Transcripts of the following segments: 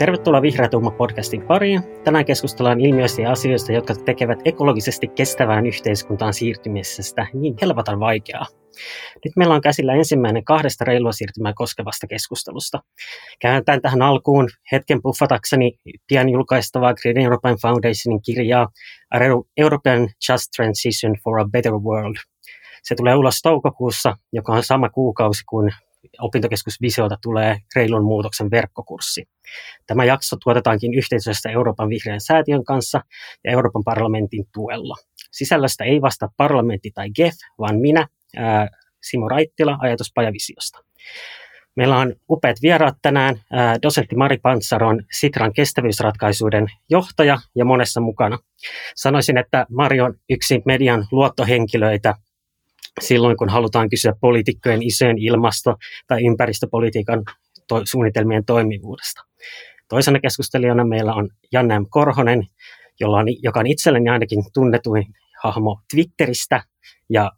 Tervetuloa Vihreä podcastin pariin. Tänään keskustellaan ilmiöistä ja asioista, jotka tekevät ekologisesti kestävään yhteiskuntaan siirtymisestä niin helpotan vaikeaa. Nyt meillä on käsillä ensimmäinen kahdesta reilua siirtymää koskevasta keskustelusta. Käännetään tähän alkuun hetken puffatakseni pian julkaistavaa Green European Foundationin kirjaa European Just Transition for a Better World. Se tulee ulos toukokuussa, joka on sama kuukausi kuin opintokeskus Visiota tulee reilun muutoksen verkkokurssi. Tämä jakso tuotetaankin yhteistyössä Euroopan vihreän säätiön kanssa ja Euroopan parlamentin tuella. Sisällöstä ei vastaa parlamentti tai GEF, vaan minä, ää, Simo Raittila, ajatuspajavisiosta. Meillä on upeat vieraat tänään. Ää, dosentti Mari Pantsar on Sitran kestävyysratkaisuiden johtaja ja monessa mukana. Sanoisin, että Mari on yksi median luottohenkilöitä silloin, kun halutaan kysyä poliitikkojen isojen ilmasto- tai ympäristöpolitiikan to- suunnitelmien toimivuudesta. Toisena keskustelijana meillä on Janne M. Korhonen, jolla on, joka on itselleni ainakin tunnetuin hahmo Twitteristä ja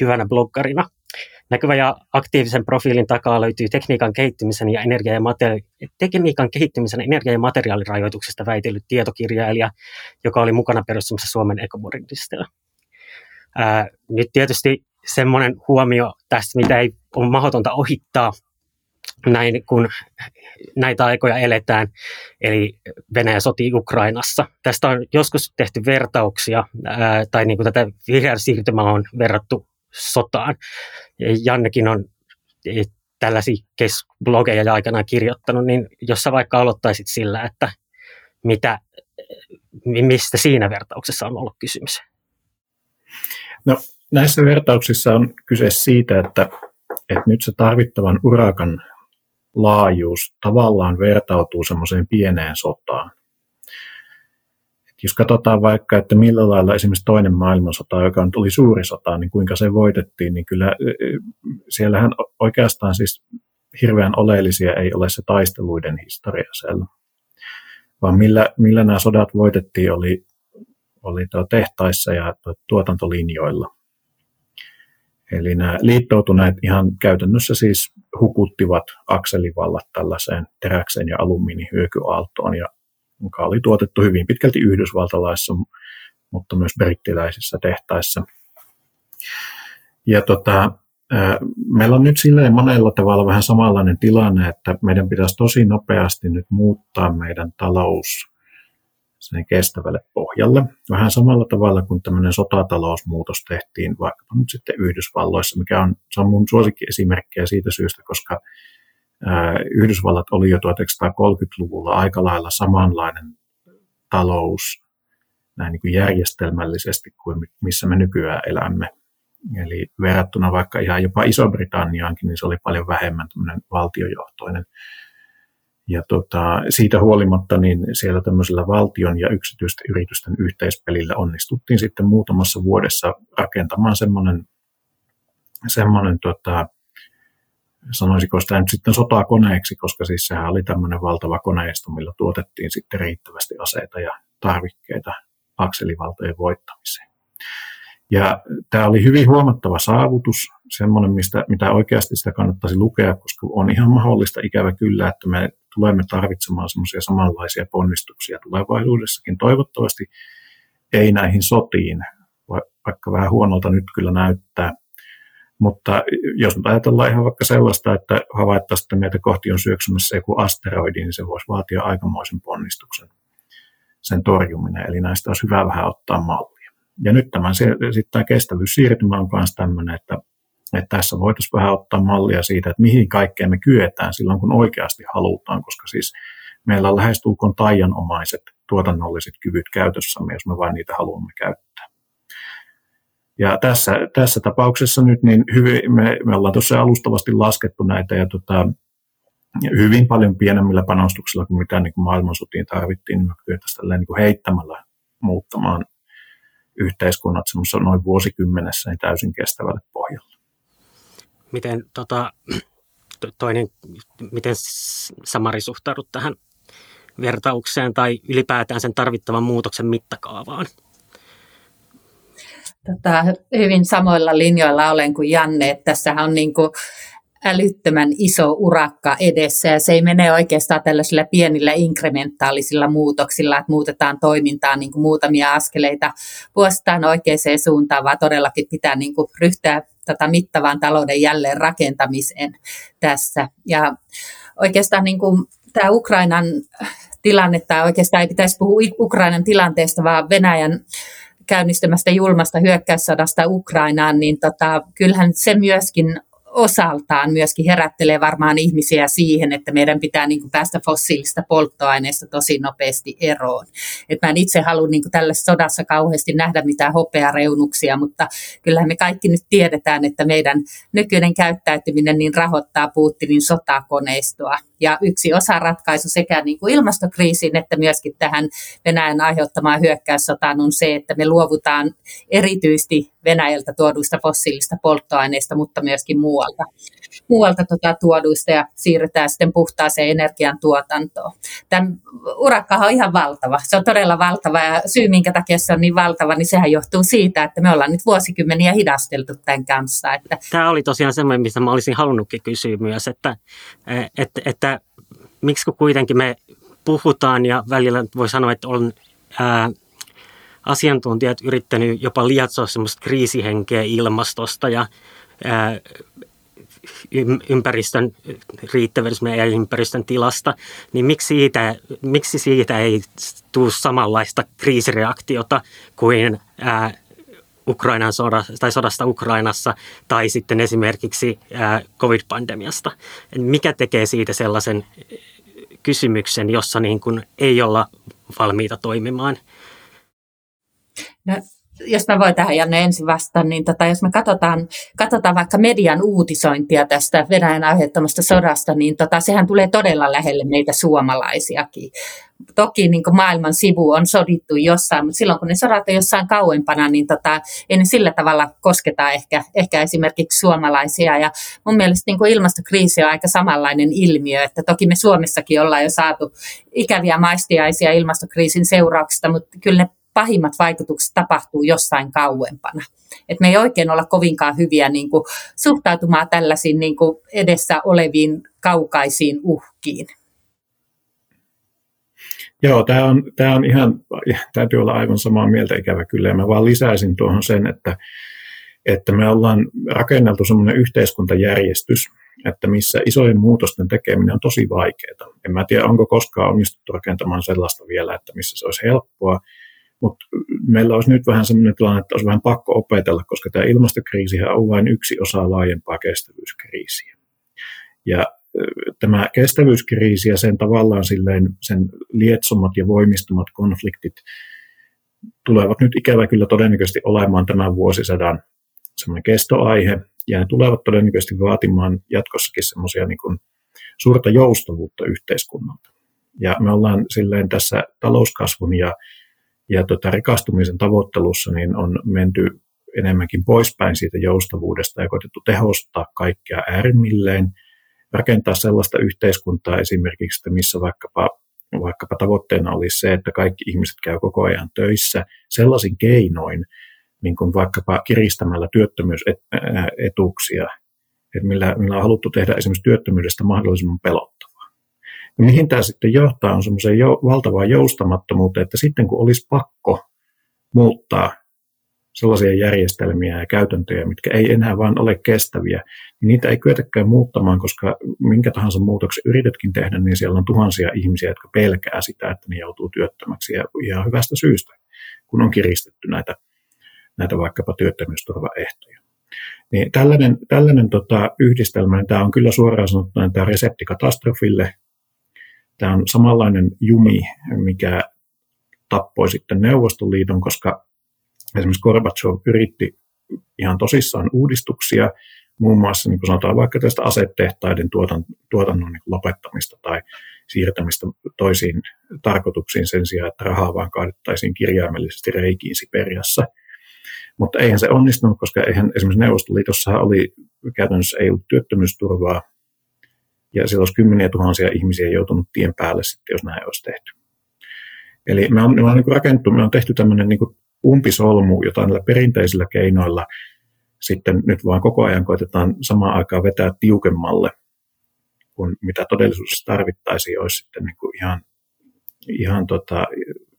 hyvänä bloggarina. Näkyvä ja aktiivisen profiilin takaa löytyy tekniikan kehittymisen ja energia- ja, materi- tekniikan kehittymisen energia- ja materiaalirajoituksesta väitellyt tietokirjailija, joka oli mukana perustamassa Suomen ekoboardistilla. nyt tietysti semmoinen huomio tästä, mitä ei ole mahdotonta ohittaa näin, kun näitä aikoja eletään, eli Venäjä sotii Ukrainassa. Tästä on joskus tehty vertauksia, ää, tai niin kuin tätä vihreä siirtymää on verrattu sotaan. Jannekin on e, tällaisia kes- blogeja aikanaan kirjoittanut, niin jos sä vaikka aloittaisit sillä, että mitä, mistä siinä vertauksessa on ollut kysymys? No näissä vertauksissa on kyse siitä, että, että nyt se tarvittavan urakan laajuus tavallaan vertautuu semmoiseen pieneen sotaan. Jos katsotaan vaikka, että millä lailla esimerkiksi toinen maailmansota, joka oli suuri sota, niin kuinka se voitettiin, niin kyllä siellähän oikeastaan siis hirveän oleellisia ei ole se taisteluiden historia siellä, vaan millä, millä nämä sodat voitettiin oli, oli tehtaissa ja tuotantolinjoilla – Eli nämä liittoutuneet ihan käytännössä siis hukuttivat akselivallat tällaiseen teräkseen ja alumiinihyökyaaltoon, ja joka oli tuotettu hyvin pitkälti yhdysvaltalaissa, mutta myös brittiläisissä tehtaissa. Ja tota, meillä on nyt silleen monella tavalla vähän samanlainen tilanne, että meidän pitäisi tosi nopeasti nyt muuttaa meidän talous sen kestävälle pohjalle. Vähän samalla tavalla kuin tämmöinen sotatalousmuutos tehtiin vaikkapa nyt sitten Yhdysvalloissa, mikä on, se on mun suosikkiesimerkkejä siitä syystä, koska ää, Yhdysvallat oli jo 1930-luvulla aika lailla samanlainen talous näin niin kuin järjestelmällisesti kuin missä me nykyään elämme. Eli verrattuna vaikka ihan jopa Iso-Britanniaankin, niin se oli paljon vähemmän valtiojohtoinen ja tota, siitä huolimatta niin siellä tämmöisellä valtion ja yksityisten yritysten yhteispelillä onnistuttiin sitten muutamassa vuodessa rakentamaan semmoinen, semmoinen tota, sanoisiko sitä nyt sitten sotakoneeksi, koska siis sehän oli tämmöinen valtava koneisto, millä tuotettiin sitten riittävästi aseita ja tarvikkeita akselivaltojen voittamiseen. Ja tämä oli hyvin huomattava saavutus, semmoinen, mistä, mitä oikeasti sitä kannattaisi lukea, koska on ihan mahdollista ikävä kyllä, että me tulemme tarvitsemaan semmoisia samanlaisia ponnistuksia tulevaisuudessakin. Toivottavasti ei näihin sotiin, vaikka vähän huonolta nyt kyllä näyttää. Mutta jos nyt ajatellaan ihan vaikka sellaista, että havaittaisiin, että meitä kohti on syöksymässä joku asteroidi, niin se voisi vaatia aikamoisen ponnistuksen sen torjuminen. Eli näistä olisi hyvä vähän ottaa mallia. Ja nyt tämän, sitten tämä kestävyyssiirtymä on myös tämmöinen, että että tässä voitaisiin vähän ottaa mallia siitä, että mihin kaikkeen me kyetään silloin, kun oikeasti halutaan, koska siis meillä on lähestulkoon taianomaiset tuotannolliset kyvyt käytössämme, jos me vain niitä haluamme käyttää. Ja tässä, tässä tapauksessa nyt niin hyvin, me, me ollaan tuossa alustavasti laskettu näitä ja tota, hyvin paljon pienemmillä panostuksilla kuin mitä niin kuin maailmansotiin tarvittiin, niin me kyetäisiin niin heittämällä muuttamaan yhteiskunnat semmoisessa noin vuosikymmenessä niin täysin kestävälle pohjalle miten, tota, toinen, miten Samari suhtaudut tähän vertaukseen tai ylipäätään sen tarvittavan muutoksen mittakaavaan? Tota, hyvin samoilla linjoilla olen kuin Janne. Että tässähän on niin kuin, älyttömän iso urakka edessä ja se ei mene oikeastaan tällaisilla pienillä inkrementaalisilla muutoksilla, että muutetaan toimintaa niin kuin muutamia askeleita vuosittain oikeaan suuntaan, vaan todellakin pitää niin kuin ryhtyä tätä mittavan talouden jälleen rakentamiseen tässä. Ja oikeastaan niin kuin tämä Ukrainan tilanne, tai oikeastaan ei pitäisi puhua Ukrainan tilanteesta, vaan Venäjän käynnistämästä julmasta hyökkäyssodasta Ukrainaan, niin tota, kyllähän se myöskin osaltaan myöskin herättelee varmaan ihmisiä siihen, että meidän pitää niin kuin päästä fossiilista polttoaineista tosi nopeasti eroon. Et mä en itse halua niin kuin tällaisessa sodassa kauheasti nähdä mitään hopeareunuksia, mutta kyllähän me kaikki nyt tiedetään, että meidän nykyinen käyttäytyminen niin rahoittaa Putinin sotakoneistoa. Ja yksi osa ratkaisu sekä niin kuin ilmastokriisiin että myöskin tähän Venäjän aiheuttamaan hyökkäyssotaan on se, että me luovutaan erityisesti Venäjältä tuoduista fossiilista polttoaineista, mutta myöskin muualta, muualta tuota, tuoduista ja siirrytään sitten puhtaaseen energiantuotantoon. Tämä urakka on ihan valtava. Se on todella valtava ja syy, minkä takia se on niin valtava, niin sehän johtuu siitä, että me ollaan nyt vuosikymmeniä hidasteltu tämän kanssa. Että... Tämä oli tosiaan semmoinen, mistä mä olisin halunnutkin kysyä myös, että, että, että miksi kun kuitenkin me puhutaan ja välillä voi sanoa, että on ää, asiantuntijat yrittänyt jopa lietsoa semmoista kriisihenkeä ilmastosta ja ää, ympäristön riittävyys meidän ympäristön tilasta, niin miksi siitä, miksi siitä ei tule samanlaista kriisireaktiota kuin ää, Ukrainan sodasta, tai sodasta Ukrainassa tai sitten esimerkiksi ää, covid-pandemiasta. Mikä tekee siitä sellaisen kysymyksen, jossa niin kuin ei olla valmiita toimimaan – No, jos mä voin tähän Janne ensin vastata, niin tota, jos me katsotaan, katsotaan vaikka median uutisointia tästä Venäjän aiheuttamasta sodasta, niin tota, sehän tulee todella lähelle meitä suomalaisiakin. Toki niin maailman sivu on sodittu jossain, mutta silloin kun ne sodat on jossain kauempana, niin tota, ei ne sillä tavalla kosketa ehkä, ehkä esimerkiksi suomalaisia. Ja mun mielestä niin ilmastokriisi on aika samanlainen ilmiö, että toki me Suomessakin ollaan jo saatu ikäviä maistiaisia ilmastokriisin seurauksista, mutta kyllä ne pahimmat vaikutukset tapahtuu jossain kauempana. Et me ei oikein olla kovinkaan hyviä niin kuin, suhtautumaan tällaisiin niin kuin, edessä oleviin kaukaisiin uhkiin. Joo, tämä on, tämä on ihan, täytyy olla aivan samaa mieltä ikävä kyllä. Ja mä vaan lisäisin tuohon sen, että, että me ollaan rakenneltu semmoinen yhteiskuntajärjestys, että missä isojen muutosten tekeminen on tosi vaikeaa. En mä tiedä, onko koskaan onnistuttu rakentamaan sellaista vielä, että missä se olisi helppoa. Mutta meillä olisi nyt vähän sellainen tilanne, että olisi vähän pakko opetella, koska tämä ilmastokriisi on vain yksi osa laajempaa kestävyyskriisiä. Ja tämä kestävyyskriisi ja sen tavallaan silleen, sen lietsomat ja voimistumat konfliktit tulevat nyt ikävä kyllä todennäköisesti olemaan tämän vuosisadan semmoinen kestoaihe, ja ne tulevat todennäköisesti vaatimaan jatkossakin semmoisia niin suurta joustavuutta yhteiskunnalta. Ja me ollaan silleen tässä talouskasvun ja ja tota, rikastumisen tavoittelussa niin on menty enemmänkin poispäin siitä joustavuudesta ja koitettu tehostaa kaikkea äärimmilleen, rakentaa sellaista yhteiskuntaa esimerkiksi, että missä vaikkapa, vaikkapa tavoitteena olisi se, että kaikki ihmiset käy koko ajan töissä sellaisin keinoin, niin kuin vaikkapa kiristämällä työttömyysetuuksia, että millä, millä on haluttu tehdä esimerkiksi työttömyydestä mahdollisimman pelottavaa. Ja mihin tämä sitten johtaa on semmoiseen jo, valtavaan joustamattomuuteen, että sitten kun olisi pakko muuttaa sellaisia järjestelmiä ja käytäntöjä, mitkä ei enää vaan ole kestäviä, niin niitä ei kyetäkään muuttamaan, koska minkä tahansa muutoksen yritetkin tehdä, niin siellä on tuhansia ihmisiä, jotka pelkää sitä, että ne joutuu työttömäksi ja ihan hyvästä syystä, kun on kiristetty näitä, näitä vaikkapa työttömyysturvaehtoja. Niin tällainen tällainen tota, yhdistelmä, niin tämä on kyllä suoraan sanottuna tämä resepti katastrofille, Tämä on samanlainen jumi, mikä tappoi sitten Neuvostoliiton, koska esimerkiksi Gorbachev yritti ihan tosissaan uudistuksia, muun muassa niin kuin sanotaan vaikka tästä asetehtaiden tuotan, tuotannon niin lopettamista tai siirtämistä toisiin tarkoituksiin sen sijaan, että rahaa vaan kaadettaisiin kirjaimellisesti reikiin Siperiassa. Mutta eihän se onnistunut, koska eihän esimerkiksi Neuvostoliitossa oli käytännössä ei ollut työttömyysturvaa, ja siellä olisi kymmeniä tuhansia ihmisiä joutunut tien päälle sitten, jos näin olisi tehty. Eli me on, me on niin rakennettu, me on tehty tämmöinen niin umpisolmu, jota näillä perinteisillä keinoilla sitten nyt vaan koko ajan koitetaan samaan aikaan vetää tiukemmalle, kun mitä todellisuudessa tarvittaisiin, olisi sitten niin ihan, ihan tota,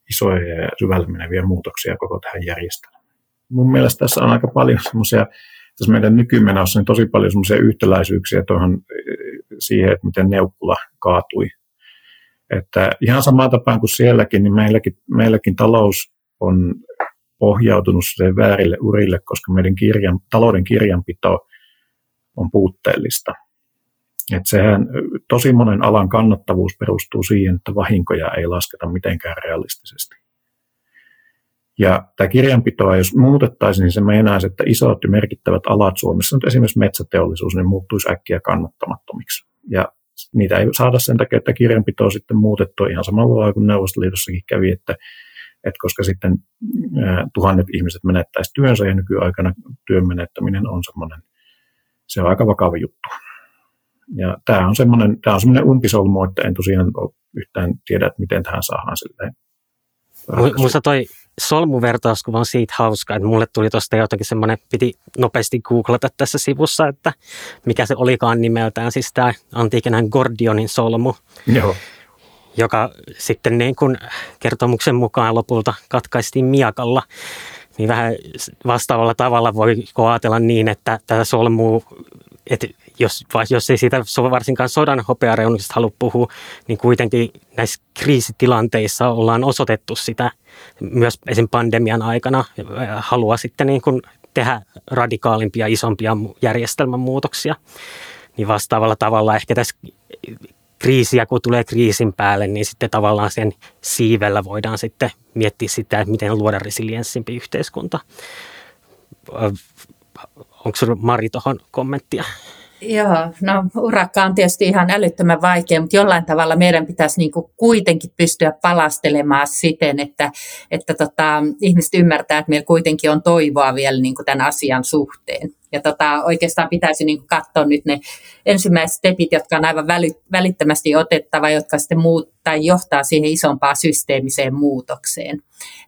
isoja ja syvälle meneviä muutoksia koko tähän järjestelmään. Mun mielestä tässä on aika paljon semmoisia, tässä meidän nykymenossa on tosi paljon semmoisia yhtäläisyyksiä tuohon siihen, että miten Neukkula kaatui. Että ihan samaan tapaan kuin sielläkin, niin meilläkin, meilläkin talous on pohjautunut sen väärille urille, koska meidän kirjan, talouden kirjanpito on puutteellista. Et sehän tosi monen alan kannattavuus perustuu siihen, että vahinkoja ei lasketa mitenkään realistisesti. Ja tämä kirjanpitoa, jos muutettaisiin, niin se meinaisi, että isot ja merkittävät alat Suomessa, nyt esimerkiksi metsäteollisuus, niin muuttuisi äkkiä kannattamattomiksi. Ja niitä ei saada sen takia, että kirjanpitoa sitten muutettu ihan samalla tavalla kuin Neuvostoliitossakin kävi, että, että koska sitten ää, tuhannet ihmiset menettäisi työnsä ja nykyaikana työn menettäminen on semmoinen, se on aika vakava juttu. Ja tämä on semmoinen, tämä on semmoinen umpisolmu, että en tosiaan ole yhtään tiedä, että miten tähän saadaan silleen. Minusta toi solmuvertauskuva on siitä hauska, että mulle tuli tuosta jotakin semmoinen, piti nopeasti googlata tässä sivussa, että mikä se olikaan nimeltään, siis tämä antiikinen Gordionin solmu. Joo. Joka sitten niin kuin kertomuksen mukaan lopulta katkaistiin miakalla. Niin vähän vastaavalla tavalla voi ajatella niin, että tätä solmua, että jos, jos ei siitä varsinkaan sodan hopeareunuksesta halua puhua, niin kuitenkin näissä kriisitilanteissa ollaan osoitettu sitä myös esim. pandemian aikana halua sitten niin kuin tehdä radikaalimpia, isompia järjestelmän muutoksia. Niin vastaavalla tavalla ehkä tässä kriisiä, kun tulee kriisin päälle, niin sitten tavallaan sen siivellä voidaan sitten miettiä sitä, että miten luoda resilienssimpi yhteiskunta. Onko sinulla Mari tuohon kommenttia? Joo, no urakka on tietysti ihan älyttömän vaikea, mutta jollain tavalla meidän pitäisi niin kuin kuitenkin pystyä palastelemaan siten, että, että tota, ihmiset ymmärtää, että meillä kuitenkin on toivoa vielä niin kuin tämän asian suhteen. Ja tota, oikeastaan pitäisi niin katsoa nyt ne ensimmäiset stepit, jotka on aivan väly, välittömästi otettava, jotka sitten muut, tai johtaa siihen isompaan systeemiseen muutokseen.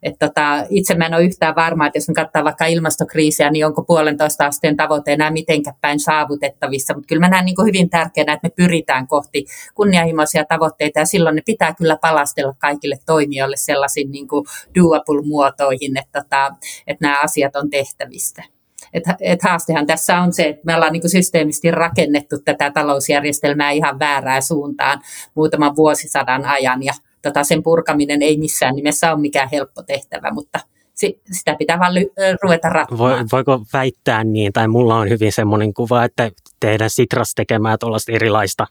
Et tota, itse mä en ole yhtään varma, että jos me katsotaan vaikka ilmastokriisiä, niin onko puolentoista asteen tavoite enää mitenkään päin saavutettavissa. Mutta kyllä mä näen niin hyvin tärkeänä, että me pyritään kohti kunnianhimoisia tavoitteita ja silloin ne pitää kyllä palastella kaikille toimijoille sellaisiin niin doable-muotoihin, että, tota, että nämä asiat on tehtävistä. Et, et haastehan tässä on se, että me ollaan niin systeemisesti rakennettu tätä talousjärjestelmää ihan väärään suuntaan muutaman vuosisadan ajan ja tota, sen purkaminen ei missään nimessä ole mikään helppo tehtävä, mutta sitä pitää vaan ruveta ratkomaan. voiko väittää niin, tai mulla on hyvin semmoinen kuva, että teidän Sitras tekemään tuollaista erilaista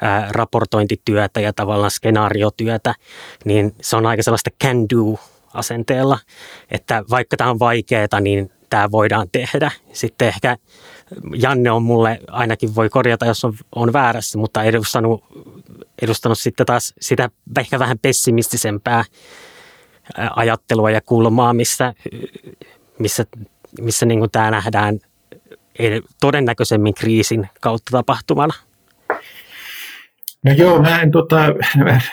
ää, raportointityötä ja tavallaan skenaariotyötä, niin se on aika sellaista can do asenteella, että vaikka tämä on vaikeaa, niin tämä voidaan tehdä. Sitten ehkä Janne on mulle, ainakin voi korjata, jos on, on väärässä, mutta edustanut, edustanut sitten taas sitä ehkä vähän pessimistisempää ajattelua ja kulmaa, missä, missä, missä niin tämä nähdään todennäköisemmin kriisin kautta tapahtumana. No joo, mä en, tota,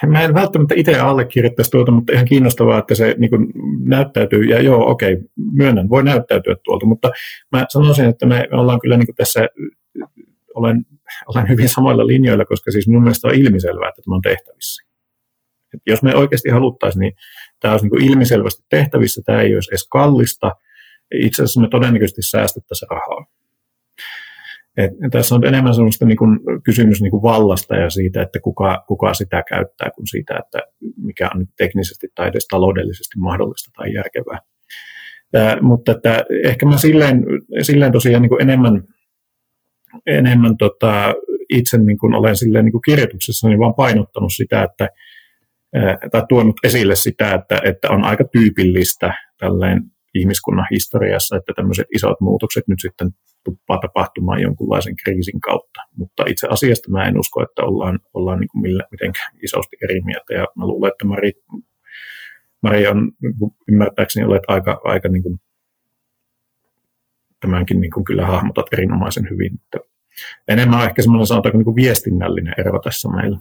mä en välttämättä itse allekirjoittaisi tuota, mutta ihan kiinnostavaa, että se niin kuin, näyttäytyy, ja joo, okei, myönnän, voi näyttäytyä tuolta, mutta mä sanoisin, että me ollaan kyllä niin kuin tässä, olen, olen hyvin samoilla linjoilla, koska siis mun mielestä on ilmiselvää, että tämä on tehtävissä. Et jos me oikeasti haluttaisiin, niin tämä olisi niin kuin ilmiselvästi tehtävissä, tämä ei olisi edes kallista, itse asiassa me todennäköisesti säästettäisiin rahaa. Et tässä on enemmän sellaista niin kuin kysymys niin kuin vallasta ja siitä, että kuka, kuka sitä käyttää, kuin siitä, että mikä on teknisesti tai edes taloudellisesti mahdollista tai järkevää. Ää, mutta että ehkä mä silleen, silleen tosiaan niin kuin enemmän, enemmän tota, itse niin kuin olen silleen niin kuin niin vaan painottanut sitä, että tai tuonut esille sitä, että, että on aika tyypillistä tälleen ihmiskunnan historiassa, että tämmöiset isot muutokset nyt sitten tuppaa tapahtumaan jonkunlaisen kriisin kautta. Mutta itse asiasta mä en usko, että ollaan, ollaan niin kuin millä, mitenkään isosti eri mieltä. Ja mä luulen, että Mari, Mari on niin ymmärtääkseni olet aika, aika niin kuin, tämänkin niin kuin kyllä hahmotat erinomaisen hyvin. Enemmän ehkä semmoinen sanotaanko niin kuin viestinnällinen ero tässä meillä.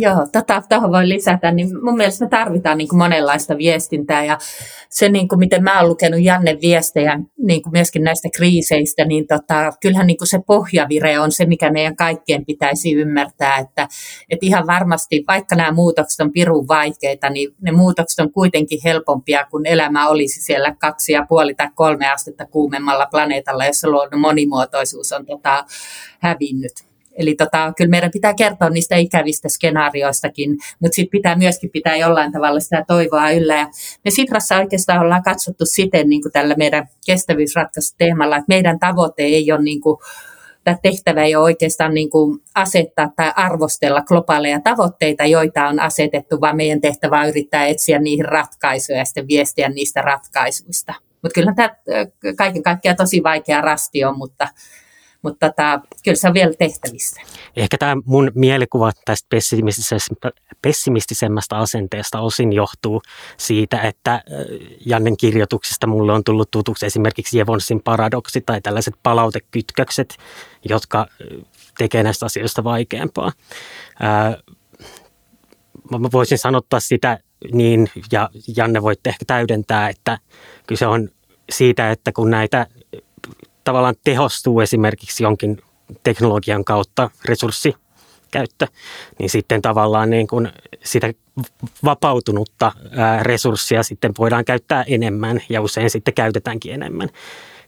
Joo, tota, tuohon voi lisätä, niin mun mielestä me tarvitaan niin kuin monenlaista viestintää ja se, niin kuin miten mä oon lukenut Janne viestejä niin kuin myöskin näistä kriiseistä, niin tota, kyllähän niin kuin se pohjavire on se, mikä meidän kaikkien pitäisi ymmärtää, että, että ihan varmasti, vaikka nämä muutokset on pirun vaikeita, niin ne muutokset on kuitenkin helpompia, kun elämä olisi siellä kaksi ja puoli tai kolme astetta kuumemmalla planeetalla, jossa luonnon monimuotoisuus on tota, hävinnyt. Eli tota, kyllä meidän pitää kertoa niistä ikävistä skenaarioistakin, mutta sitten pitää myöskin pitää jollain tavalla sitä toivoa yllä. Ja me Sitrassa oikeastaan ollaan katsottu siten niin kuin tällä meidän kestävyysratkaisuteemalla, että meidän tavoite ei ole niin kuin, tämä tehtävä ei ole oikeastaan niin kuin asettaa tai arvostella globaaleja tavoitteita, joita on asetettu, vaan meidän tehtävä on yrittää etsiä niihin ratkaisuja ja sitten viestiä niistä ratkaisuista. Mutta kyllä tämä kaiken kaikkiaan tosi vaikea rasti on, mutta mutta tota, kyllä se on vielä tehtävissä. Ehkä tämä mun mielikuva tästä pessimistisemmasta asenteesta osin johtuu siitä, että Jannen kirjoituksista mulle on tullut tutuksi esimerkiksi Jevonsin paradoksi tai tällaiset palautekytkökset, jotka tekee näistä asioista vaikeampaa. Mä voisin sanottaa sitä niin, ja Janne voitte ehkä täydentää, että kyse on siitä, että kun näitä tavallaan tehostuu esimerkiksi jonkin teknologian kautta resurssikäyttö, niin sitten tavallaan niin kuin sitä vapautunutta resurssia sitten voidaan käyttää enemmän ja usein sitten käytetäänkin enemmän.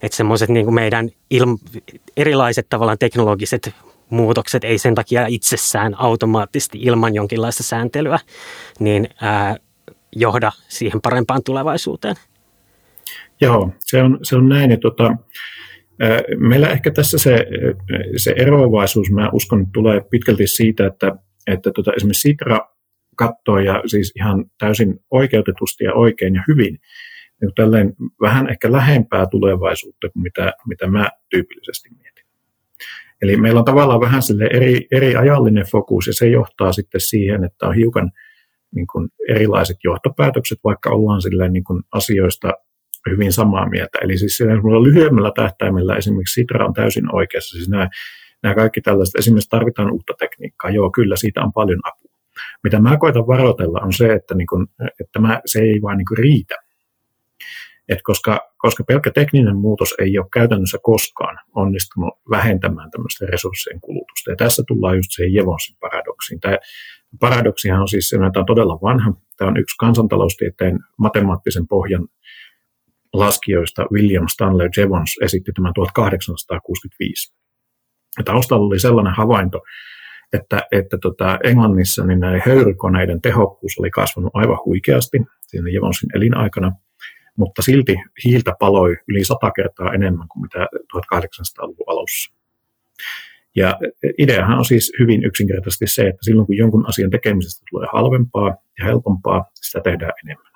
Että semmoiset niin meidän ilm- erilaiset tavallaan teknologiset muutokset ei sen takia itsessään automaattisesti ilman jonkinlaista sääntelyä niin ää, johda siihen parempaan tulevaisuuteen. Joo, se on, se on näin. Ja tota, Meillä ehkä tässä se, se eroavaisuus, mä uskon, tulee pitkälti siitä, että, että tota, esimerkiksi Sitra katsoo ja siis ihan täysin oikeutetusti ja oikein ja hyvin niin tälleen vähän ehkä lähempää tulevaisuutta kuin mitä, mitä mä tyypillisesti mietin. Eli meillä on tavallaan vähän sille eri, eri ajallinen fokus ja se johtaa sitten siihen, että on hiukan niin kuin erilaiset johtopäätökset, vaikka ollaan niin kuin asioista hyvin samaa mieltä. Eli siis lyhyemmällä tähtäimellä esimerkiksi Sitra on täysin oikeassa. Siis nämä, nämä kaikki tällaiset, esimerkiksi tarvitaan uutta tekniikkaa. Joo, kyllä siitä on paljon apua. Mitä mä koitan varoitella on se, että, niin kun, että mä, se ei vain niin riitä. Et koska, koska pelkkä tekninen muutos ei ole käytännössä koskaan onnistunut vähentämään tämmöistä resurssien kulutusta. Ja tässä tullaan just siihen Jevonsin paradoksiin. Tämä paradoksihan on siis että on todella vanha. Tämä on yksi kansantaloustieteen matemaattisen pohjan laskijoista William Stanley Jevons esitti tämän 1865. Ja taustalla oli sellainen havainto, että, että tota Englannissa niin näiden höyrykoneiden tehokkuus oli kasvanut aivan huikeasti siinä Jevonsin elinaikana, mutta silti hiiltä paloi yli sata kertaa enemmän kuin mitä 1800-luvun alussa. Ja ideahan on siis hyvin yksinkertaisesti se, että silloin kun jonkun asian tekemisestä tulee halvempaa ja helpompaa, sitä tehdään enemmän.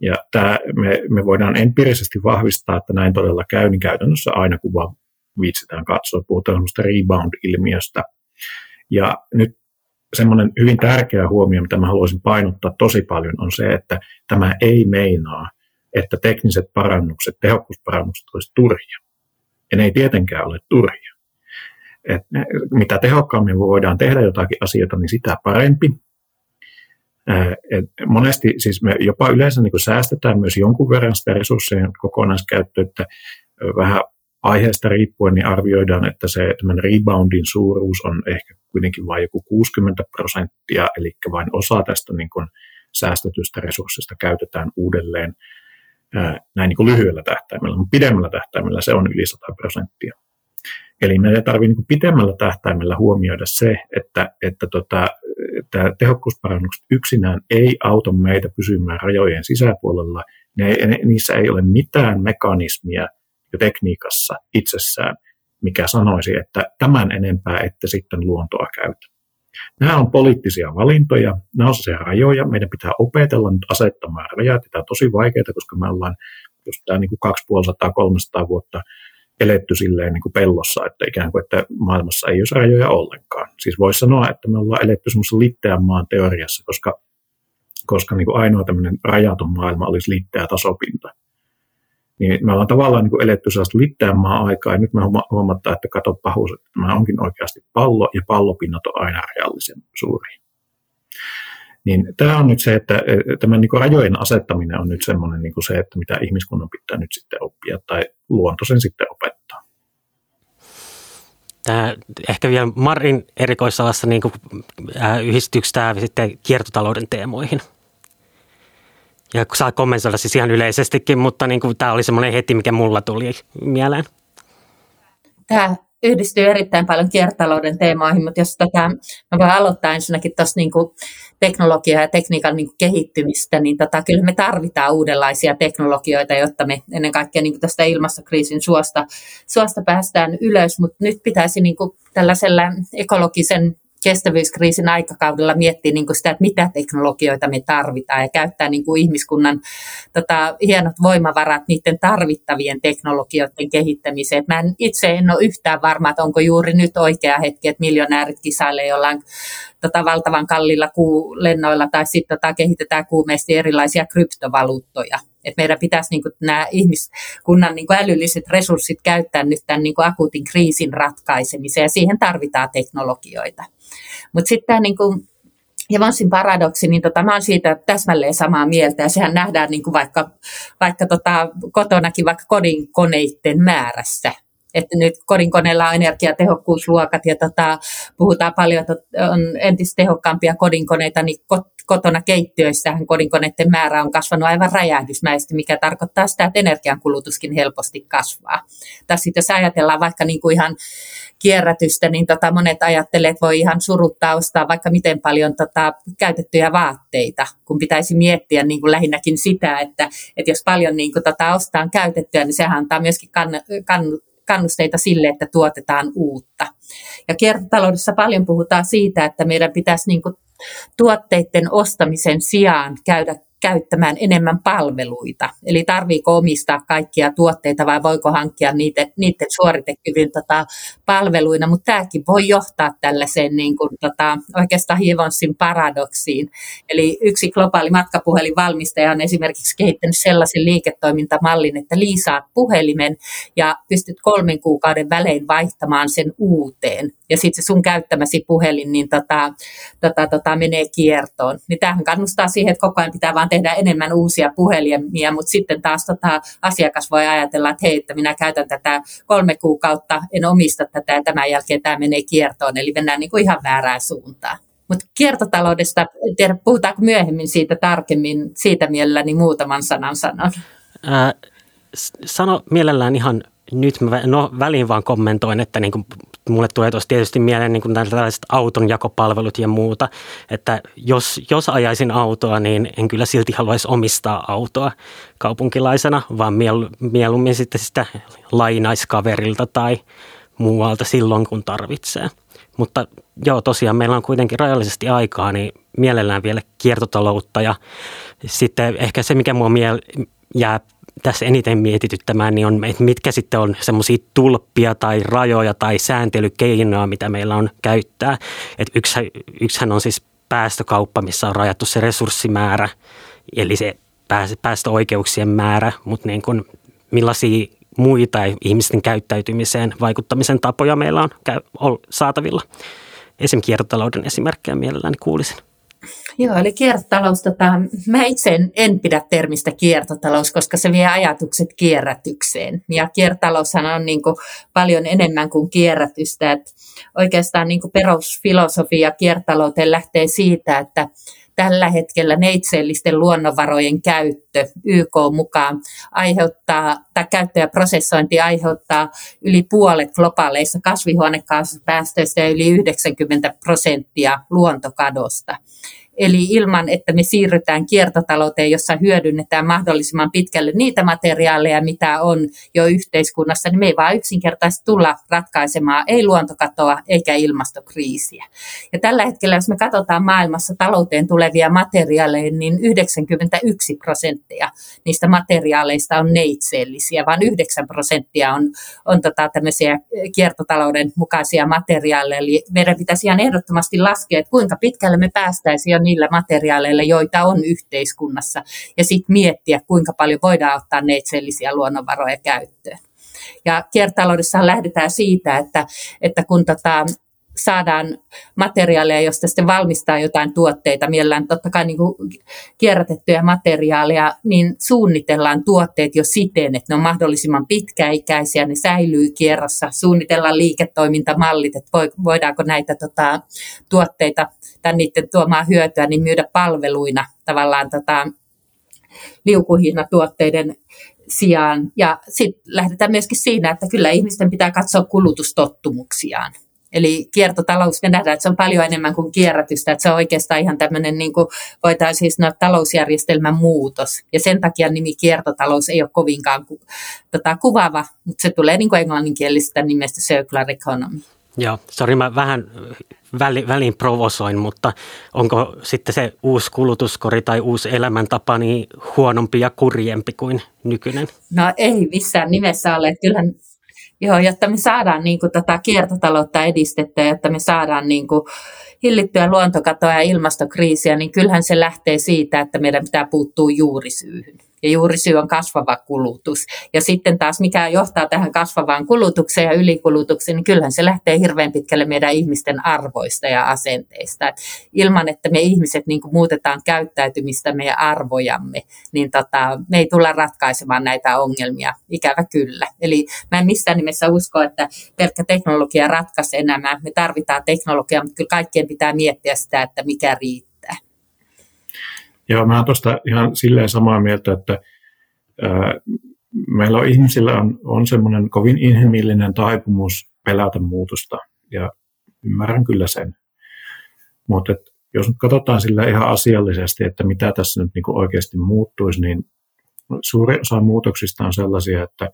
Ja tämä, me, me voidaan empiirisesti vahvistaa, että näin todella käy, niin käytännössä aina kun vaan viitsitään katsoa, puhutaan semmoista rebound-ilmiöstä. Ja nyt semmoinen hyvin tärkeä huomio, mitä mä haluaisin painottaa tosi paljon, on se, että tämä ei meinaa, että tekniset parannukset, tehokkuusparannukset olisivat turhia. Ja ne ei tietenkään ole turhia. Et mitä tehokkaammin voidaan tehdä jotakin asioita, niin sitä parempi. Et monesti siis me jopa yleensä niin säästetään myös jonkun verran sitä resurssien kokonaiskäyttöä, että vähän aiheesta riippuen niin arvioidaan, että se reboundin suuruus on ehkä kuitenkin vain joku 60 prosenttia, eli vain osa tästä niin kuin säästetystä resurssista käytetään uudelleen näin niin kuin lyhyellä tähtäimellä, mutta pidemmällä tähtäimellä se on yli 100 prosenttia. Eli meidän tarvitsee niin pidemmällä tähtäimellä huomioida se, että, että tota, että tehokkuusparannukset yksinään ei auta meitä pysymään rajojen sisäpuolella. Ne, ne, niissä ei ole mitään mekanismia tekniikassa itsessään, mikä sanoisi, että tämän enempää ette sitten luontoa käytä. Nämä on poliittisia valintoja, nämä on se rajoja, meidän pitää opetella nyt asettamaan rajat, tämä on tosi vaikeaa, koska me ollaan just tämä niin 250-300 vuotta eletty silleen niin kuin pellossa, että ikään kuin, että maailmassa ei olisi rajoja ollenkaan. Siis voisi sanoa, että me ollaan eletty semmoisessa litteän maan teoriassa, koska, koska niin kuin ainoa tämmöinen rajaton maailma olisi litteä tasopinta. Niin me ollaan tavallaan niin kuin eletty sellaista litteän maan aikaa, ja nyt me huomataan, että kato pahuus, että tämä onkin oikeasti pallo, ja pallopinnat on aina reaalisen suuri. Niin tämä on nyt se, että tämä niin rajojen asettaminen on nyt semmoinen niin se, että mitä ihmiskunnan pitää nyt sitten oppia tai luonto sen sitten opettaa. Tämä, ehkä vielä Marin erikoisalassa niin kuin, äh, yhdistyykö tämä sitten kiertotalouden teemoihin? Ja saa kommentoida siis ihan yleisestikin, mutta niin kuin, tämä oli semmoinen heti, mikä mulla tuli mieleen. Tämä yhdistyy erittäin paljon kiertotalouden teemoihin, mutta jos tota, mä voin aloittaa ensinnäkin tuosta niin teknologiaa ja tekniikan niin kuin kehittymistä, niin tota, kyllä me tarvitaan uudenlaisia teknologioita, jotta me ennen kaikkea niin tästä ilmastokriisin suosta, suosta päästään ylös, mutta nyt pitäisi niin kuin tällaisella ekologisen kestävyyskriisin aikakaudella miettiä niin kuin sitä, että mitä teknologioita me tarvitaan ja käyttää niin kuin ihmiskunnan tota, hienot voimavarat niiden tarvittavien teknologioiden kehittämiseen. mä en, itse en ole yhtään varma, että onko juuri nyt oikea hetki, että miljonäärit kisailee jollain tota, valtavan kallilla kuulennoilla tai sitten tota, kehitetään kuumeesti erilaisia kryptovaluuttoja. Et meidän pitäisi niin kuin, nämä ihmiskunnan niin kuin älylliset resurssit käyttää nyt tämän niin kuin akuutin kriisin ratkaisemiseen ja siihen tarvitaan teknologioita. Mutta sitten niin kuin, Javansin paradoksi, niin tota, mä olen siitä täsmälleen samaa mieltä, ja sehän nähdään niin kuin vaikka, vaikka tota, kotonakin vaikka kodin koneiden määrässä. Että nyt kodinkoneella on energiatehokkuusluokat ja tota, puhutaan paljon, että on entistä tehokkaampia kodinkoneita, niin kotona keittiöissähän kodinkoneiden määrä on kasvanut aivan räjähdysmäisesti, mikä tarkoittaa sitä, että energiankulutuskin helposti kasvaa. Tai sitten jos ajatellaan vaikka niin kuin ihan kierrätystä, niin tota monet ajattelee, että voi ihan suruttaa ostaa vaikka miten paljon tota käytettyjä vaatteita, kun pitäisi miettiä niin kuin lähinnäkin sitä, että, että jos paljon niin kuin tota ostaa käytettyä, niin sehän antaa myöskin kann, kann, kannusteita sille, että tuotetaan uutta. Ja kiertotaloudessa paljon puhutaan siitä, että meidän pitäisi niin kuin tuotteiden ostamisen sijaan käydä käyttämään enemmän palveluita. Eli tarviiko omistaa kaikkia tuotteita vai voiko hankkia niitä, niiden suoritekyvyn tota, palveluina, mutta tämäkin voi johtaa tällaiseen niin kuin, tota, oikeastaan Hivonsin paradoksiin. Eli yksi globaali matkapuhelinvalmistaja on esimerkiksi kehittänyt sellaisen liiketoimintamallin, että liisaat puhelimen ja pystyt kolmen kuukauden välein vaihtamaan sen uuteen. Ja sitten se sun käyttämäsi puhelin niin tota, tota, tota, menee kiertoon. Niin tämähän kannustaa siihen, että koko ajan pitää vaan tehdä enemmän uusia puhelimia, mutta sitten taas tota, asiakas voi ajatella, että hei, että minä käytän tätä kolme kuukautta, en omista tätä ja tämän jälkeen tämä menee kiertoon, eli mennään niin kuin ihan väärään suuntaan. Mutta kiertotaloudesta, tiedä, puhutaanko myöhemmin siitä tarkemmin, siitä mielelläni muutaman sanan sanon. Ää, sano mielellään ihan nyt mä no, väliin vaan kommentoin, että niin kuin mulle tulee tuossa tietysti mieleen niin tällaiset autonjakopalvelut ja muuta, että jos, jos ajaisin autoa, niin en kyllä silti haluaisi omistaa autoa kaupunkilaisena, vaan miel, mieluummin sitten sitä lainaiskaverilta tai muualta silloin, kun tarvitsee. Mutta joo, tosiaan meillä on kuitenkin rajallisesti aikaa, niin mielellään vielä kiertotaloutta ja sitten ehkä se, mikä mua miel- jää tässä eniten mietityttämään, niin on, että mitkä sitten on semmoisia tulppia tai rajoja tai sääntelykeinoja, mitä meillä on käyttää. Että yksi, yksihän on siis päästökauppa, missä on rajattu se resurssimäärä, eli se päästöoikeuksien määrä, mutta niin kuin millaisia muita ihmisten käyttäytymiseen vaikuttamisen tapoja meillä on saatavilla. Esimerkiksi kiertotalouden esimerkkejä mielelläni kuulisin. Joo, eli kiertotalous, tota, mä itse en, en pidä termistä kiertotalous, koska se vie ajatukset kierrätykseen. Ja kiertotaloushan on niin kuin paljon enemmän kuin kierrätystä. Et oikeastaan niin kuin perusfilosofia kiertotalouteen lähtee siitä, että tällä hetkellä neitseellisten luonnonvarojen käyttö YK mukaan aiheuttaa, tai käyttö ja prosessointi aiheuttaa yli puolet globaaleissa kasvihuonekaasupäästöistä ja yli 90 prosenttia luontokadosta. Eli ilman, että me siirrytään kiertotalouteen, jossa hyödynnetään mahdollisimman pitkälle niitä materiaaleja, mitä on jo yhteiskunnassa, niin me ei vaan yksinkertaisesti tulla ratkaisemaan ei luontokatoa eikä ilmastokriisiä. Ja tällä hetkellä, jos me katsotaan maailmassa talouteen tulevia materiaaleja, niin 91 prosenttia niistä materiaaleista on neitseellisiä, vaan 9 prosenttia on, on tota tämmöisiä kiertotalouden mukaisia materiaaleja. Eli meidän pitäisi ihan ehdottomasti laskea, että kuinka pitkälle me päästäisiin jo niillä materiaaleilla, joita on yhteiskunnassa, ja sitten miettiä, kuinka paljon voidaan ottaa neitsellisiä luonnonvaroja käyttöön. Ja kiertotaloudessa lähdetään siitä, että, että kun tota, saadaan materiaaleja, josta sitten valmistaa jotain tuotteita, mielellään totta kai niin kuin kierrätettyjä materiaaleja, niin suunnitellaan tuotteet jo siten, että ne on mahdollisimman pitkäikäisiä, ne säilyy kierrossa, suunnitellaan liiketoimintamallit, että voidaanko näitä tota, tuotteita tai niiden tuomaa hyötyä niin myydä palveluina tavallaan tota, liukuhihnatuotteiden sijaan. Ja sitten lähdetään myöskin siinä, että kyllä ihmisten pitää katsoa kulutustottumuksiaan. Eli kiertotalous, me nähdään, että se on paljon enemmän kuin kierrätystä, että se on oikeastaan ihan tämmöinen, niin kuin voitaisiin sanoa, talousjärjestelmän muutos. Ja sen takia nimi kiertotalous ei ole kovinkaan ku, tota, kuvaava, mutta se tulee niin kuin englanninkielisestä nimestä circular economy. Joo, sori mä vähän väli, väliin provosoin, mutta onko sitten se uusi kulutuskori tai uusi elämäntapa niin huonompi ja kurjempi kuin nykyinen? No ei missään nimessä ole. Kyllähän Joo, jotta me saadaan niin kuin, tota, kiertotaloutta edistettyä, jotta me saadaan niin kuin, hillittyä luontokatoa ja ilmastokriisiä, niin kyllähän se lähtee siitä, että meidän pitää puuttua juurisyyhyn ja juuri syy on kasvava kulutus. Ja sitten taas mikä johtaa tähän kasvavaan kulutukseen ja ylikulutukseen, niin kyllähän se lähtee hirveän pitkälle meidän ihmisten arvoista ja asenteista. Et ilman, että me ihmiset niin muutetaan käyttäytymistä meidän arvojamme, niin tota, me ei tulla ratkaisemaan näitä ongelmia, ikävä kyllä. Eli mä en missään nimessä usko, että pelkkä teknologia ratkaisee nämä. Me tarvitaan teknologiaa, mutta kyllä kaikkien pitää miettiä sitä, että mikä riittää Joo, mä oon tuosta ihan silleen samaa mieltä, että ää, meillä on ihmisillä on, on semmoinen kovin inhimillinen taipumus pelätä muutosta, ja ymmärrän kyllä sen. Mutta jos nyt katsotaan sillä ihan asiallisesti, että mitä tässä nyt niinku oikeasti muuttuisi, niin suuri osa muutoksista on sellaisia, että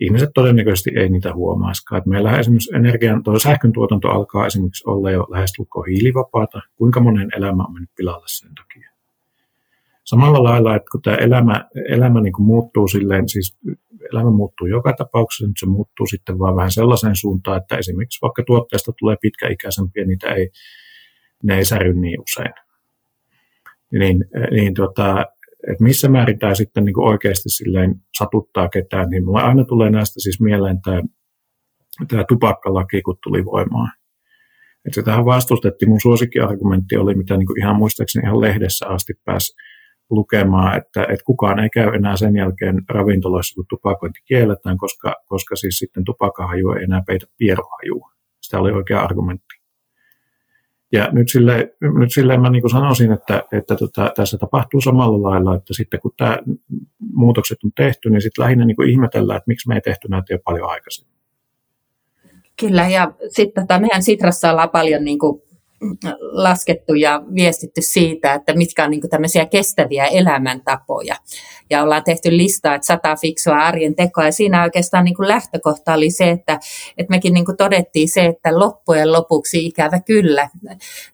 ihmiset todennäköisesti ei niitä huomaiskaan. Meillä esimerkiksi energian, tuo sähkön tuotanto alkaa esimerkiksi olla jo lähestulkoon hiilivapaata. Kuinka monen elämä on mennyt pilalle sen takia? Samalla lailla, että kun tämä elämä, elämä niin muuttuu silleen, siis elämä muuttuu joka tapauksessa, nyt se muuttuu sitten vaan vähän sellaiseen suuntaan, että esimerkiksi vaikka tuotteesta tulee pitkäikäisempiä, niitä ei, ne ei säry niin usein. Niin, niin tota, että missä määrin tämä sitten niin oikeasti silleen satuttaa ketään, niin mulle aina tulee näistä siis mieleen tämä, tämä tupakkalaki, kun tuli voimaan. Että se tähän vastustettiin. Mun suosikkiargumentti oli, mitä niin ihan muistaakseni ihan lehdessä asti pääsi lukemaan, että, että kukaan ei käy enää sen jälkeen ravintoloissa, kun tupakointi kielletään, koska, koska siis sitten tupakahaju ei enää peitä pierohajua. Sitä oli oikea argumentti. Ja nyt sille, nyt sille mä niin sanoisin, että, että tota, tässä tapahtuu samalla lailla, että sitten kun tämä muutokset on tehty, niin sitten lähinnä niin ihmetellään, että miksi me ei tehty näitä jo paljon aikaisemmin. Kyllä, ja sitten tota, meidän Sitrassa ollaan paljon niin kuin laskettu ja viestitty siitä, että mitkä on niin tämmöisiä kestäviä elämäntapoja. Ja ollaan tehty listaa, että sata fiksua arjen tekoa. Ja siinä oikeastaan niin lähtökohta oli se, että, että mekin niin todettiin se, että loppujen lopuksi ikävä kyllä.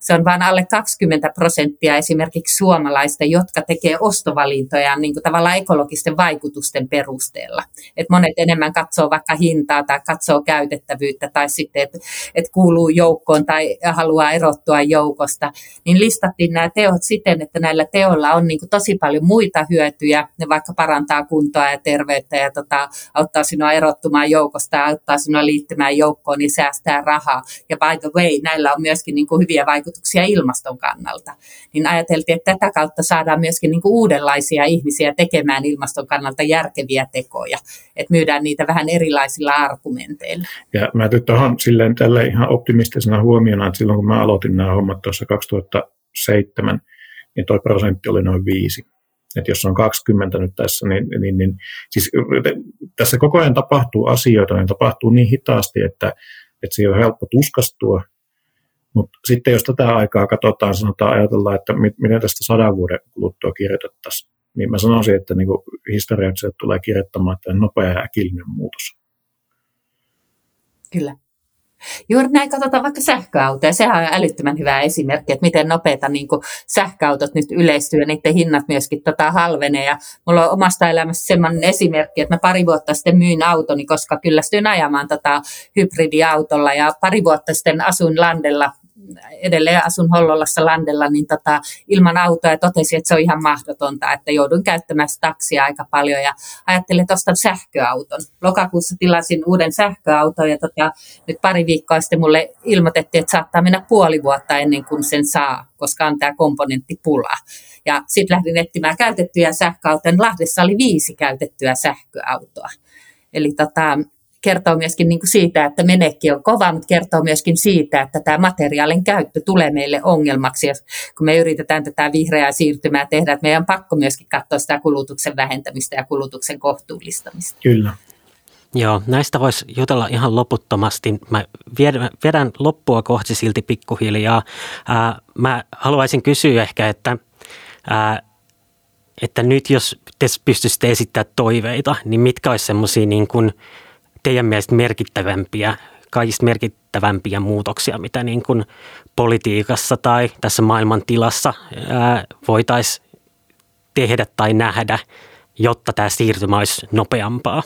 Se on vain alle 20 prosenttia esimerkiksi suomalaista, jotka tekee ostovalintoja niin tavallaan ekologisten vaikutusten perusteella. Et monet enemmän katsoo vaikka hintaa tai katsoo käytettävyyttä tai sitten, että, että kuuluu joukkoon tai haluaa erottaa erottua joukosta, niin listattiin nämä teot siten, että näillä teoilla on niin kuin tosi paljon muita hyötyjä. Ne vaikka parantaa kuntoa ja terveyttä ja tota, auttaa sinua erottumaan joukosta ja auttaa sinua liittymään joukkoon, niin säästää rahaa. Ja by the way, näillä on myöskin niin kuin hyviä vaikutuksia ilmaston kannalta. Niin ajateltiin, että tätä kautta saadaan myöskin niin kuin uudenlaisia ihmisiä tekemään ilmaston kannalta järkeviä tekoja. Että myydään niitä vähän erilaisilla argumenteilla. Ja mä tuohon silleen tällä ihan optimistisena huomiona, että silloin kun mä aloitin aloitin nämä hommat tuossa 2007, niin tuo prosentti oli noin 5. Että jos on 20 nyt tässä, niin, niin, niin siis tässä koko ajan tapahtuu asioita, niin tapahtuu niin hitaasti, että, että siihen on helppo tuskastua. Mutta sitten jos tätä aikaa katsotaan, sanotaan ajatellaan, että miten tästä sadan vuoden kuluttua kirjoitettaisiin, niin mä sanoisin, että niin historiatsijat tulee kirjoittamaan, että nopea ja äkillinen muutos. Kyllä. Juuri näin katsotaan vaikka sähköautoja. Sehän on älyttömän hyvä esimerkki, että miten nopeita niin sähköautot nyt yleistyy ja niiden hinnat myöskin tota halvenee. Ja mulla on omasta elämässä sellainen esimerkki, että mä pari vuotta sitten myin autoni, koska kyllästyin ajamaan tota hybridiautolla ja pari vuotta sitten asuin Landella edelleen asun Hollolassa Landella, niin tota, ilman autoa ja totesin, että se on ihan mahdotonta, että joudun käyttämään taksia aika paljon ja ajattelin, että ostan sähköauton. Lokakuussa tilasin uuden sähköauton ja tota, nyt pari viikkoa sitten mulle ilmoitettiin, että saattaa mennä puoli vuotta ennen kuin sen saa, koska on tämä komponenttipula. Ja sitten lähdin etsimään käytettyjä sähköautoja. Lahdessa oli viisi käytettyä sähköautoa. Eli tota, kertoo myöskin niin kuin siitä, että menekki on kova, mutta kertoo myöskin siitä, että tämä materiaalin käyttö tulee meille ongelmaksi, kun me yritetään tätä vihreää siirtymää tehdä, että meidän on pakko myöskin katsoa sitä kulutuksen vähentämistä ja kulutuksen kohtuullistamista. Kyllä. Joo, näistä voisi jutella ihan loputtomasti. Mä vedän loppua kohti silti pikkuhiljaa. Ää, mä haluaisin kysyä ehkä, että, ää, että nyt jos te pystyisitte esittämään toiveita, niin mitkä olisi semmoisia niin kuin – teidän mielestä merkittävämpiä, kaikista merkittävämpiä muutoksia, mitä niin kuin politiikassa tai tässä maailman tilassa voitaisiin tehdä tai nähdä, jotta tämä siirtymä olisi nopeampaa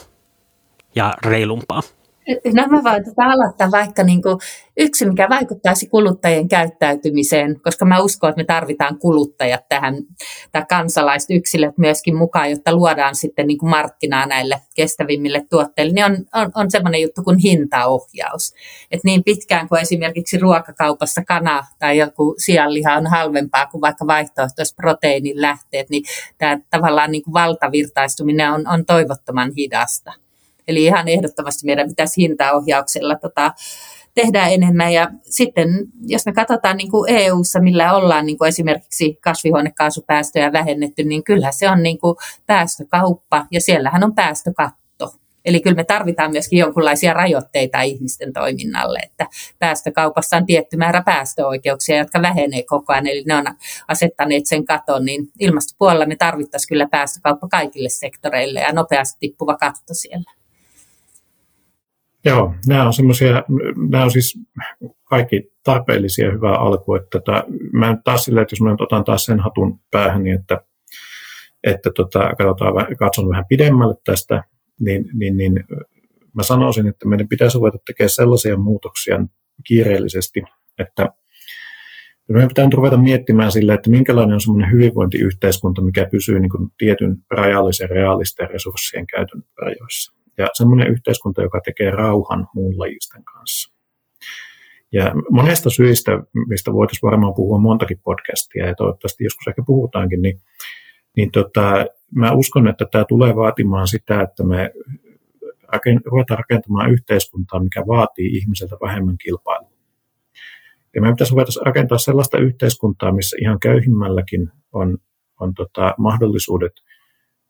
ja reilumpaa? Mä voin tätä aloittaa vaikka niin kuin yksi, mikä vaikuttaisi kuluttajien käyttäytymiseen, koska mä uskon, että me tarvitaan kuluttajat tähän, tai kansalaiset yksilöt myöskin mukaan, jotta luodaan sitten niin kuin markkinaa näille kestävimmille tuotteille, niin on, on, on semmoinen juttu kuin hintaohjaus. Et niin pitkään kuin esimerkiksi ruokakaupassa kana tai joku sianliha on halvempaa kuin vaikka vaihtoehtoiset proteiinin lähteet, niin tämä tavallaan niin kuin valtavirtaistuminen on, on toivottoman hidasta. Eli ihan ehdottomasti meidän pitäisi hintaohjauksella tota, tehdä enemmän. Ja sitten jos me katsotaan niin kuin EU-ssa, millä ollaan niin kuin esimerkiksi kasvihuonekaasupäästöjä vähennetty, niin kyllä se on niin kuin päästökauppa ja siellähän on päästökatto. Eli kyllä me tarvitaan myöskin jonkinlaisia rajoitteita ihmisten toiminnalle, että päästökaupassa on tietty määrä päästöoikeuksia, jotka vähenee koko ajan, eli ne on asettaneet sen katon, niin ilmastopuolella me tarvittaisiin kyllä päästökauppa kaikille sektoreille ja nopeasti tippuva katto siellä. Joo, nämä on semmoisia, nämä on siis kaikki tarpeellisia hyvää alkua. Että tota, mä nyt taas silleen, että jos mä nyt otan taas sen hatun päähän, niin että, että tota, katsotaan, katson vähän pidemmälle tästä, niin, niin, niin mä sanoisin, että meidän pitäisi ruveta tekemään sellaisia muutoksia kiireellisesti, että meidän pitää nyt ruveta miettimään sille, että minkälainen on semmoinen hyvinvointiyhteiskunta, mikä pysyy niin kuin tietyn rajallisen realisten resurssien käytön rajoissa ja semmoinen yhteiskunta, joka tekee rauhan muun lajisten kanssa. Ja monesta syistä, mistä voitaisiin varmaan puhua montakin podcastia, ja toivottavasti joskus ehkä puhutaankin, niin, niin tota, mä uskon, että tämä tulee vaatimaan sitä, että me ruvetaan rakentamaan yhteiskuntaa, mikä vaatii ihmiseltä vähemmän kilpailua. Ja meidän pitäisi ruveta rakentaa sellaista yhteiskuntaa, missä ihan köyhimmälläkin on, on tota, mahdollisuudet –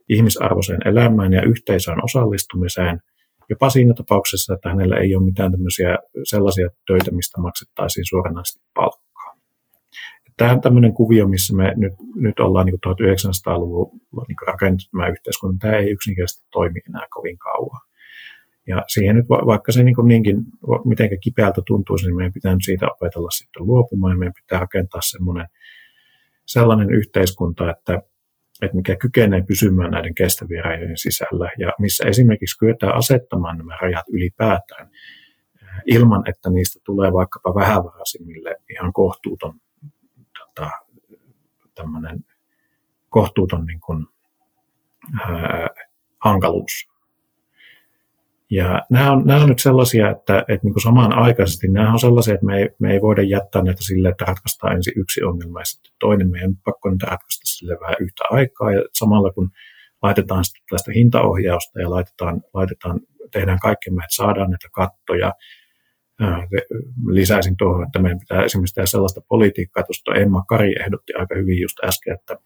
ihmisarvoiseen elämään ja yhteisöön osallistumiseen, jopa siinä tapauksessa, että hänellä ei ole mitään tämmöisiä sellaisia töitä, mistä maksettaisiin suoranaisesti palkkaa. Tämä on tämmöinen kuvio, missä me nyt, nyt ollaan niin 1900-luvulla niin rakennettu tämä yhteiskunta. Tämä ei yksinkertaisesti toimi enää kovin kauan. Ja siihen nyt, vaikka se niin niinkin, miten kipeältä tuntuisi, niin meidän pitää nyt siitä opetella sitten luopumaan. Ja meidän pitää rakentaa sellainen yhteiskunta, että että mikä kykenee pysymään näiden kestävien rajojen sisällä ja missä esimerkiksi kyetään asettamaan nämä rajat ylipäätään eh, ilman, että niistä tulee vaikkapa vähävaraisimmille ihan kohtuuton tota, tämmöinen kohtuuton niin kuin, ää, hankaluus. Ja nämä on, nämä on nyt sellaisia, että, että niin kuin samanaikaisesti nämä on sellaisia, että me ei, me ei voida jättää näitä sille, että ratkaistaan ensin yksi ongelma ja sitten toinen. Meidän pakko niitä ratkaista sille vähän yhtä aikaa ja samalla kun laitetaan sitten tästä hintaohjausta ja laitetaan, laitetaan tehdään kaikkemme, että saadaan näitä kattoja. Lisäisin tuohon, että meidän pitää esimerkiksi tehdä sellaista politiikkaa, tuosta Emma Kari ehdotti aika hyvin just äsken, että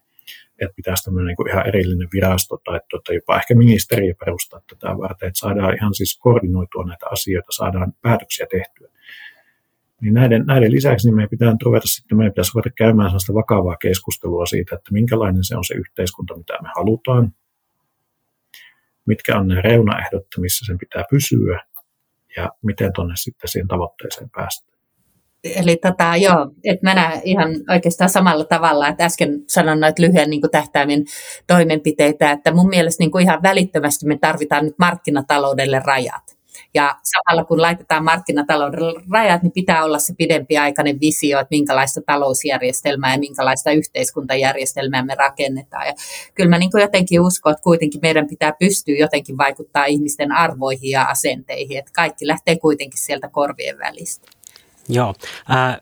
että pitäisi tämmöinen niin kuin ihan erillinen virasto tai tuota, jopa ehkä ministeriö perustaa tätä varten, että saadaan ihan siis koordinoitua näitä asioita, saadaan päätöksiä tehtyä. Niin näiden, näiden lisäksi niin meidän pitää ruveta sitten, meidän pitäisi ruveta käymään sellaista vakavaa keskustelua siitä, että minkälainen se on se yhteiskunta, mitä me halutaan, mitkä on ne reunaehdot, missä sen pitää pysyä ja miten tuonne sitten siihen tavoitteeseen päästään. Eli tota, joo, että mä näen ihan oikeastaan samalla tavalla, että äsken sanoin noita lyhyen niin tähtäimen toimenpiteitä, että mun mielestä niin kuin ihan välittömästi me tarvitaan nyt markkinataloudelle rajat. Ja samalla kun laitetaan markkinatalouden rajat, niin pitää olla se pidempiaikainen visio, että minkälaista talousjärjestelmää ja minkälaista yhteiskuntajärjestelmää me rakennetaan. Ja kyllä mä niin jotenkin uskon, että kuitenkin meidän pitää pystyä jotenkin vaikuttaa ihmisten arvoihin ja asenteihin, että kaikki lähtee kuitenkin sieltä korvien välistä. Joo. Äh,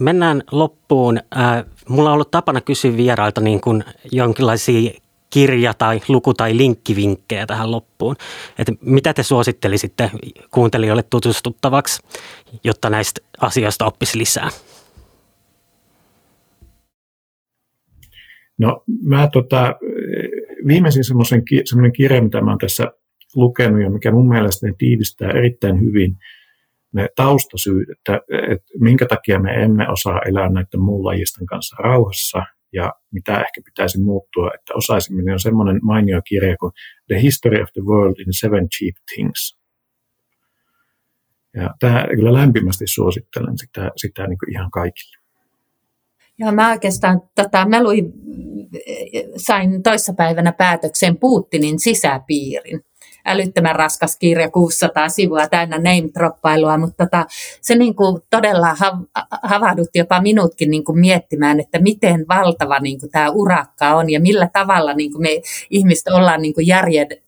mennään loppuun. Äh, mulla on ollut tapana kysyä vierailta niin kuin jonkinlaisia kirja- tai luku- tai linkkivinkkejä tähän loppuun. Että mitä te suosittelisitte kuuntelijoille tutustuttavaksi, jotta näistä asioista oppisi lisää? No mä tota, viimeisin semmoisen semmoinen kirja, mitä mä oon tässä lukenut ja mikä mun mielestä tiivistää erittäin hyvin ne taustasyyt, että, että minkä takia me emme osaa elää näiden muun lajisten kanssa rauhassa ja mitä ehkä pitäisi muuttua, että osaisimme, niin on semmoinen mainio kirja kuin The History of the World in Seven Cheap Things. Ja tämä kyllä lämpimästi suosittelen sitä, sitä niin kuin ihan kaikille. Joo, mä oikeastaan, tota, mä luin, sain toissapäivänä päätöksen Putinin sisäpiirin älyttömän raskas kirja, 600 sivua täynnä name-droppailua, mutta tota, se niin kuin todella havahdutti jopa minutkin niin kuin miettimään, että miten valtava niin kuin tämä urakka on ja millä tavalla niin kuin me ihmiset ollaan niin kuin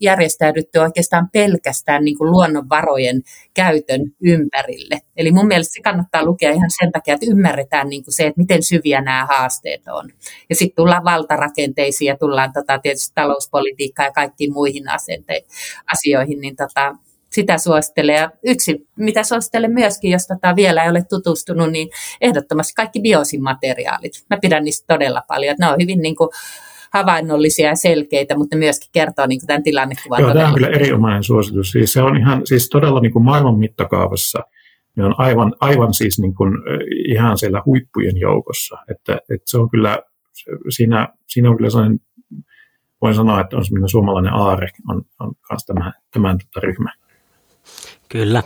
järjestäydytty oikeastaan pelkästään niin kuin luonnonvarojen käytön ympärille. Eli mun mielestä se kannattaa lukea ihan sen takia, että ymmärretään niin kuin se, että miten syviä nämä haasteet on. Ja sitten tullaan valtarakenteisiin ja tullaan tota, tietysti talouspolitiikkaan ja kaikkiin muihin asente- asioihin, niin tota, sitä suosittelen. Ja yksi, mitä suosittelen myöskin, jos tota vielä ei ole tutustunut, niin ehdottomasti kaikki biosin materiaalit. Mä pidän niistä todella paljon. Ne on hyvin niin kuin, havainnollisia ja selkeitä, mutta myöskin kertoo niin kuin tämän tilannekuvan. Joo, tämä on kyllä erinomainen suositus. Siis se on ihan siis todella niin kuin maailman mittakaavassa ne on aivan, aivan siis niin kuin, ihan siellä huippujen joukossa. Että, että se on kyllä, siinä, siinä on kyllä sellainen voin sanoa, että on semmoinen suomalainen aare on, on myös tämä, tämän tota ryhmä. Kyllä.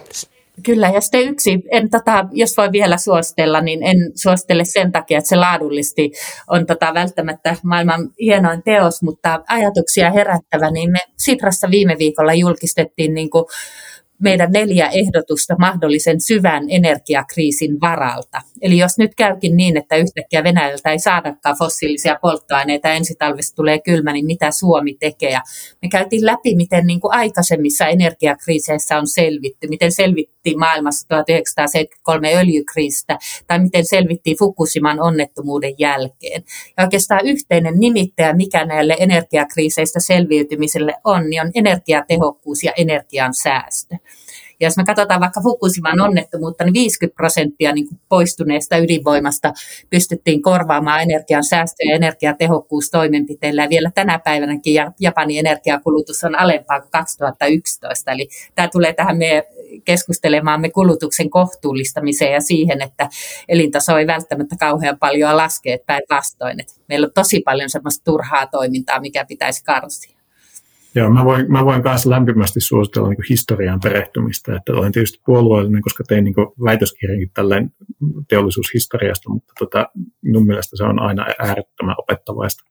Kyllä, ja sitten yksi, en, tota, jos voi vielä suositella, niin en suosittele sen takia, että se laadullisesti on tota, välttämättä maailman hienoin teos, mutta ajatuksia herättävä, niin me Sitrassa viime viikolla julkistettiin niin kuin meidän neljä ehdotusta mahdollisen syvän energiakriisin varalta. Eli jos nyt käykin niin, että yhtäkkiä Venäjältä ei saadakaan fossiilisia polttoaineita, ensi talvesta tulee kylmä, niin mitä Suomi tekee? Ja me käytiin läpi, miten niin kuin aikaisemmissa energiakriiseissä on selvitty, miten selvittiin maailmassa 1973 öljykriisistä, tai miten selvittiin Fukushiman onnettomuuden jälkeen. Ja oikeastaan yhteinen nimittäjä, mikä näille energiakriiseistä selviytymiselle on, niin on energiatehokkuus ja energian säästö. Ja jos me katsotaan vaikka Fukushiman onnettomuutta, niin 50 prosenttia niin poistuneesta ydinvoimasta pystyttiin korvaamaan energian säästö- ja energiatehokkuustoimenpiteillä. Ja vielä tänä päivänäkin Japanin energiakulutus on alempaa kuin 2011. Eli tämä tulee tähän meidän keskustelemaamme kulutuksen kohtuullistamiseen ja siihen, että elintaso ei välttämättä kauhean paljon laske, päinvastoin. Meillä on tosi paljon semmoista turhaa toimintaa, mikä pitäisi karsia. Joo, mä voin, mä voin myös lämpimästi suositella niin historian perehtymistä, että olen tietysti puolueellinen, koska tein niin väitöskirjankin tälleen teollisuushistoriasta, mutta tota, minun mielestä se on aina äärettömän opettavaista.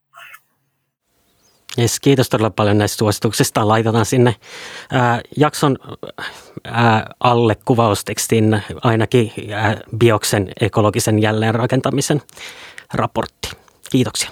Yes, kiitos todella paljon näistä suosituksista. Laitetaan sinne ää, jakson ää, alle kuvaustekstin ainakin ää, bioksen ekologisen jälleenrakentamisen raportti. Kiitoksia.